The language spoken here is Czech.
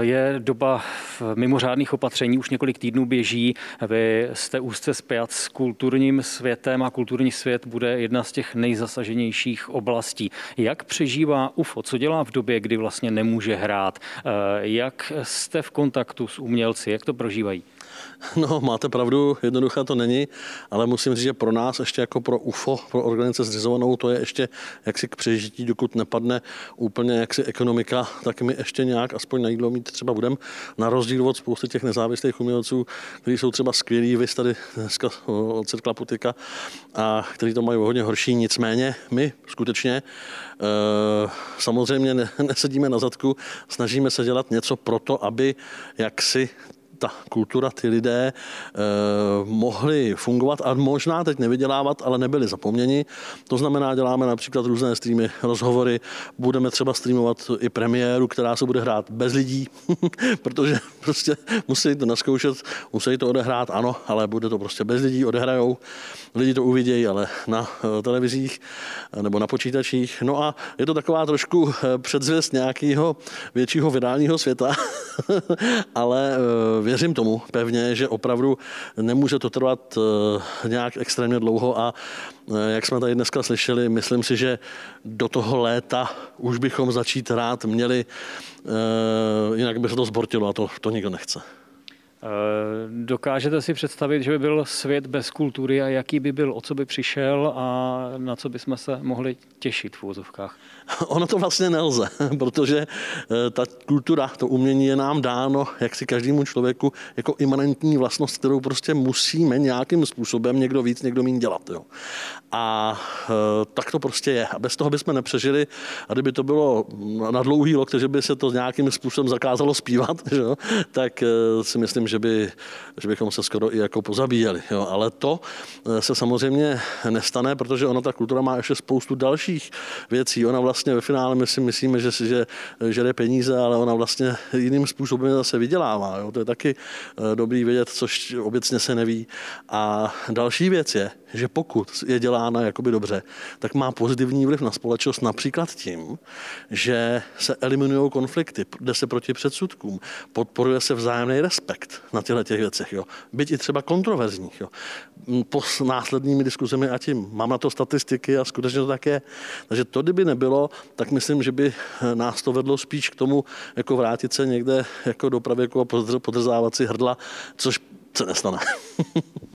Je doba mimořádných opatření, už několik týdnů běží. Vy jste úzce zpět s kulturním světem a kulturní svět bude jedna z těch nejzasaženějších oblastí. Jak přežívá UFO? Co dělá v době, kdy vlastně nemůže hrát? Eh, jak jste v kontaktu s umělci? Jak to prožívají? No, máte pravdu, jednoduché to není, ale musím říct, že pro nás ještě jako pro UFO, pro organizaci zřizovanou, to je ještě jaksi k přežití, dokud nepadne úplně jaksi ekonomika, tak my ještě nějak aspoň na jídlo mít třeba budeme. Na rozdíl od spousty těch nezávislých umělců, kteří jsou třeba skvělí, vy tady dneska od Cirkla Putika, a kteří to mají hodně horší. Nicméně my skutečně eh, samozřejmě nesedíme na zadku, snažíme se dělat něco pro to, aby jaksi ta kultura, ty lidé eh, mohli fungovat a možná teď nevydělávat, ale nebyli zapomněni. To znamená, děláme například různé streamy, rozhovory, budeme třeba streamovat i premiéru, která se bude hrát bez lidí, protože prostě musí to naskoušet, musí to odehrát, ano, ale bude to prostě bez lidí, odehrajou, lidi to uvidějí, ale na eh, televizích eh, nebo na počítačích. No a je to taková trošku předzvěst nějakého většího vydálního světa, ale věřím tomu pevně, že opravdu nemůže to trvat eh, nějak extrémně dlouho a eh, jak jsme tady dneska slyšeli, myslím si, že do toho léta už bychom začít rád měli, eh, jinak by se to zbortilo a to, to nikdo nechce. Dokážete si představit, že by byl svět bez kultury a jaký by byl, o co by přišel a na co bychom se mohli těšit v úzovkách? Ono to vlastně nelze, protože eh, ta kultura, to umění je nám dáno, jak si každému člověku, jako imanentní vlastnost, kterou prostě musíme nějakým způsobem někdo víc, někdo méně dělat. Jo. A eh, tak to prostě je. A bez toho bychom nepřežili. A kdyby to bylo na dlouhý lokte, že by se to nějakým způsobem zakázalo zpívat, že jo, tak eh, si myslím, že, by, že bychom se skoro i jako pozabíjeli. Jo. Ale to se samozřejmě nestane, protože ona ta kultura má ještě spoustu dalších věcí. Ona vlastně ve finále my si myslíme, že, že žere peníze, ale ona vlastně jiným způsobem zase vydělává. Jo? To je taky eh, dobrý vědět, což obecně se neví. A další věc je, že pokud je dělána jakoby dobře, tak má pozitivní vliv na společnost například tím, že se eliminují konflikty, jde se proti předsudkům, podporuje se vzájemný respekt na těchto těch věcech. Jo. Byť i třeba kontroverzních. Jo. Po následnými diskuzemi a tím mám na to statistiky a skutečně to tak je. Takže to, kdyby nebylo, tak myslím, že by nás to vedlo spíš k tomu, jako vrátit se někde jako do pravěku a podrzávat si hrdla, což se nestane.